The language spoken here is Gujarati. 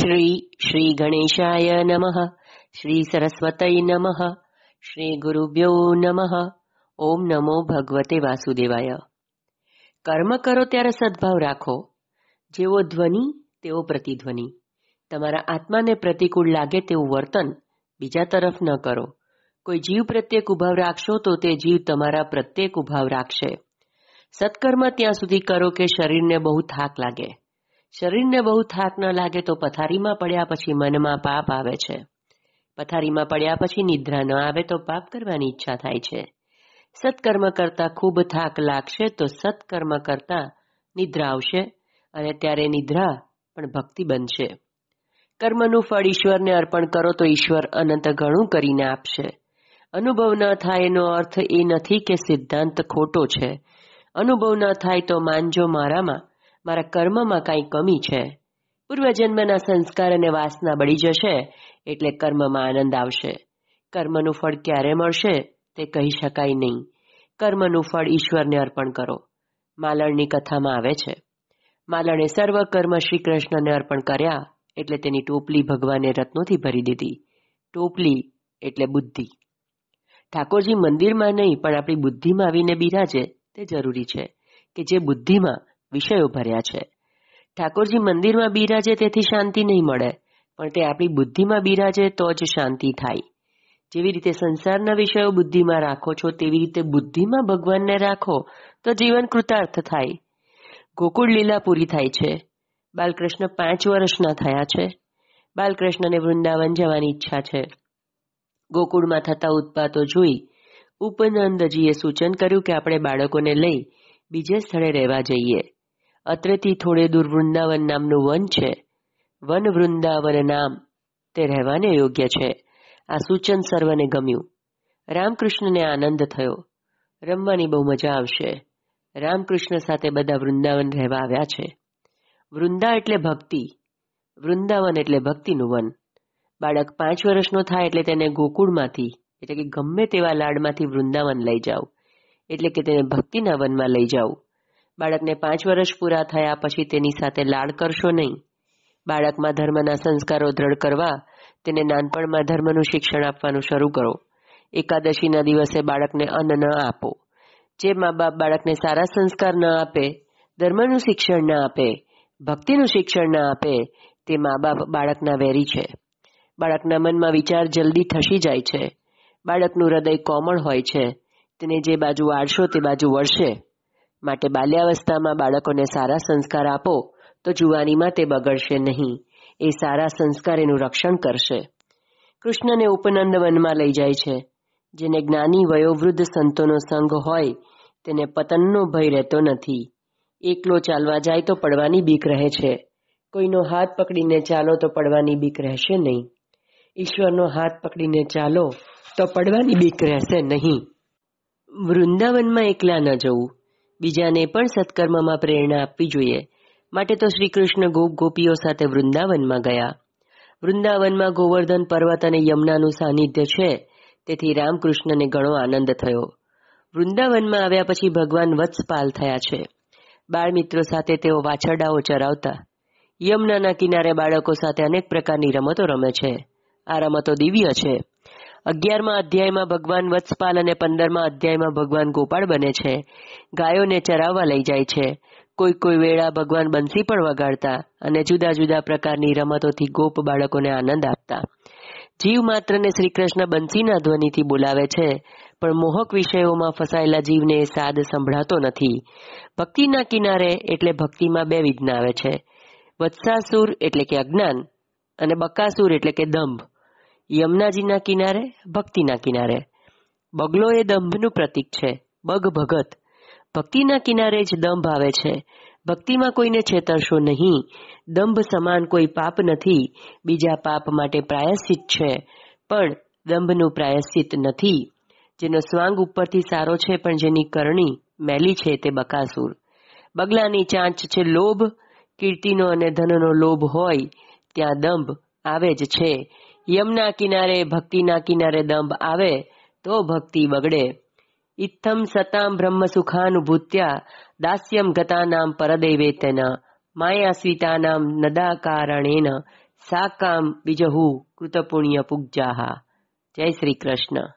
શ્રી શ્રી ગણેશાય નમઃ શ્રી સરસ્વતય નમઃ શ્રી ગુરુભ્યો નમઃ ઓમ નમો ભગવતે વાસુદેવાય કર્મ કરો ત્યારે સદભાવ રાખો, જેવો ધ્વનિ, તેવો પ્રતિધ્વનિ. તમારા આત્માને પ્રતિકૂળ લાગે તેવું વર્તન બીજા તરફ ન કરો. કોઈ જીવ પ્રત્યેક કુભાવ રાખશો તો તે જીવ તમારા પ્રત્યેક ઉભાવ રાખશે. સત્કર્મ ત્યાં સુધી કરો કે શરીરને બહુ થાક લાગે. શરીરને બહુ થાક ન લાગે તો પથારીમાં પડ્યા પછી મનમાં પાપ આવે છે. પથારીમાં પડ્યા પછી નિદ્રા ન આવે તો પાપ કરવાની ઈચ્છા થાય છે. સત્કર્મ કરતા ખૂબ થાક લાગશે તો સત્કર્મ કરતા નિદ્રા આવશે અને ત્યારે નિદ્રા પણ ભક્તિ બનશે. કર્મનું ફળ ઈશ્વરને અર્પણ કરો તો ઈશ્વર અનંત ઘણું કરીને આપશે. અનુભવ ન થાય એનો અર્થ એ નથી કે સિદ્ધાંત ખોટો છે. અનુભવ ન થાય તો માનજો મારામાં મારા કર્મમાં કાંઈ કમી છે? પૂર્વજન્મના સંસ્કાર અને વાસના બળી જશે, એટલે કર્મમાં આનંદ આવશે. કર્મનું ફળ ક્યારે મળશે તે કહી શકાય નહીં. કર્મનું ફળ ઈશ્વરને અર્પણ કરો. માલણની કથામાં આવે છે. માલણે સર્વ કર્મ શ્રી કૃષ્ણને અર્પણ કર્યા, એટલે તેની ટોપલી ભગવાને રત્નોથી ભરી દીધી. ટોપલી એટલે બુદ્ધિ. ઠાકોરજી મંદિરમાં નહીં, પણ આપણી બુદ્ધિમાં આવીને બિરાજે તે જરૂરી છે કે જે બુદ્ધિમાં વિષયો ભર્યા છે. ઠાકોરજી મંદિરમાં બિરાજે તેથી શાંતિ નહીં મળે, પણ તે આપણી બુદ્ધિમાં બિરાજે તો જ શાંતિ થાય. જેવી રીતે સંસારના વિષયો બુદ્ધિમાં રાખો છો, તેવી રીતે બુદ્ધિમાં ભગવાનને રાખો, તો જીવન કૃતાર્થ થાય. ગોકુળ લીલા પૂરી થાય છે. બાલકૃષ્ણ પાંચ વર્ષના થયા છે. બાલકૃષ્ણને વૃંદાવન જવાની ઈચ્છા છે. ગોકુળમાં થતા ઉત્પાતો જોઈ ઉપનંદજીએ સૂચન કર્યું કે આપણે બાળકોને લઈ બીજે સ્થળે રહેવા જઈએ. અત્રેથી થોડે દૂર વૃંદાવન નામનું વન છે. વન વૃંદાવન નામ તે રહેવાને યોગ્ય છે. આ સૂચન સર્વને ગમ્યું. રામકૃષ્ણને આનંદ થયો. રમવાની બહુ મજા આવશે. રામકૃષ્ણ સાથે બધા વૃંદાવન રહેવા આવ્યા છે. વૃંદા એટલે ભક્તિ. વૃંદાવન એટલે ભક્તિનું વન. બાળક પાંચ વર્ષનો થાય એટલે તેને ગોકુળમાંથી, એટલે કે ગમે તેવા લાડમાંથી વૃંદાવન લઈ જાઓ. એટલે કે તેને ભક્તિના વનમાં લઈ જાઓ. બાળકને પાંચ વર્ષ પૂરા થયા પછી તેની સાથે લાડ કરશો નહીં. બાળકમાં ધર્મના સંસ્કારો દ્રઢ કરવા તેને નાનપણમાં ધર્મનું શિક્ષણ આપવાનું શરૂ કરો. એકાદશીના દિવસે બાળકને અન્ન ન આપો. જે મા બાપ બાળકને સારા સંસ્કાર ન આપે, ધર્મનું શિક્ષણ ન આપે, ભક્તિનું શિક્ષણ ન આપે, તે મા બાપ બાળકના વેરી છે. બાળકના મનમાં વિચાર જલ્દી થશી જાય છે. બાળકનું હૃદય કોમળ હોય છે. તેને જે બાજુ વાળશો તે બાજુ વળશે. માટે બાલ્યાવસ્થામાં બાળકોને સારા સંસ્કાર આપો, તો જુવાનીમાં તે બગડશે નહીં. એ સારા સંસ્કાર એનું રક્ષણ કરશે. કૃષ્ણને ઉપનંદ વનમાં લઈ જાય છે. જેને જ્ઞાની વયોવૃદ્ધ સંતોનો સંગ હોય, તેને પતનનો ભય રહેતો નથી. એકલો ચાલવા જાય તો પડવાની બીક રહે છે. કોઈનો હાથ પકડીને ચાલો તો પડવાની બીક રહેશે નહીં. ઈશ્વરનો હાથ પકડીને ચાલો તો પડવાની બીક રહેશે નહીં. વૃંદાવનમાં એકલા ન જવું. બીજાને પણ સત્કર્મમાં પ્રેરણા આપવી જોઈએ. માટે તો શ્રી કૃષ્ણ ગોપ ગોપીઓ સાથે વૃંદાવનમાં ગયા. વૃંદાવનમાં ગોવર્ધન પર્વત અને યમુનાનું સાનિધ્ય છે, તેથી રામકૃષ્ણને ઘણો આનંદ થયો. વૃંદાવનમાં આવ્યા પછી ભગવાન વત્સપાલ થયા છે. બાળ મિત્રો સાથે તેઓ વાછરડાઓ ચરાવતા. યમુનાના કિનારે બાળકો સાથે અનેક પ્રકારની રમતો રમે છે. આ રમતો દિવ્ય છે. અગિયારમા અધ્યાયમાં ભગવાન વત્સપાલ અને પંદરમાં અધ્યાયમાં ભગવાન ગોપાળ બને છે. ગાયોને ચરાવવા લઈ જાય છે. કોઈ કોઈ વેળા ભગવાન બંસી પણ વગાડતા અને જુદા જુદા પ્રકારની રમતોથી ગોપ બાળકોને આનંદ આપતા. જીવ માત્રને શ્રી કૃષ્ણ બંસીના ધ્વનિથી બોલાવે છે, પણ મોહક વિષયોમાં ફસાયેલા જીવને સાદ સંભળાતો નથી. ભક્તિના કિનારે એટલે ભક્તિમાં બે વિઘ્ન આવે છે. વત્સાસુર એટલે કે અજ્ઞાન અને બકાસુર એટલે કે દંભ. યમુનાજીના કિનારે, ભક્તિના કિનારે. બગલો એ દંભનું પ્રતીક છે, બગ ભગત. ભક્તિના કિનારે જ દંભ આવે છે. ભક્તિમાં કોઈને છેતરશો નહીં. દંભ સમાન કોઈ પાપ નથી. બીજા પાપ માટે પ્રાયશ્ચિત છે. પણ દંભનું પ્રાયશ્ચિત નથી. જેનો સ્વાંગ ઉપરથી સારો છે, પણ જેની કરણી મેલી છે તે બકાસુર. બગલાની ચાંચ છે લોભ. કીર્તિનો અને ધનનો લોભ હોય, ત્યાં દંભ આવે જ છે. યમના કિનારે, ભક્તિના કિનારે દંભ આવે તો ભક્તિ બગડે. ઇથમ સતામ બ્રહ્મ સુખાનુભૂત્યા દાસ્યમ ગતાનામ તેના માયાસ્વિતાનામ નદાકારણેન નદા કારણેન સાકામ બીજહુ કૃતપુણ્ય પૂજાહા જય શ્રી કૃષ્ણ.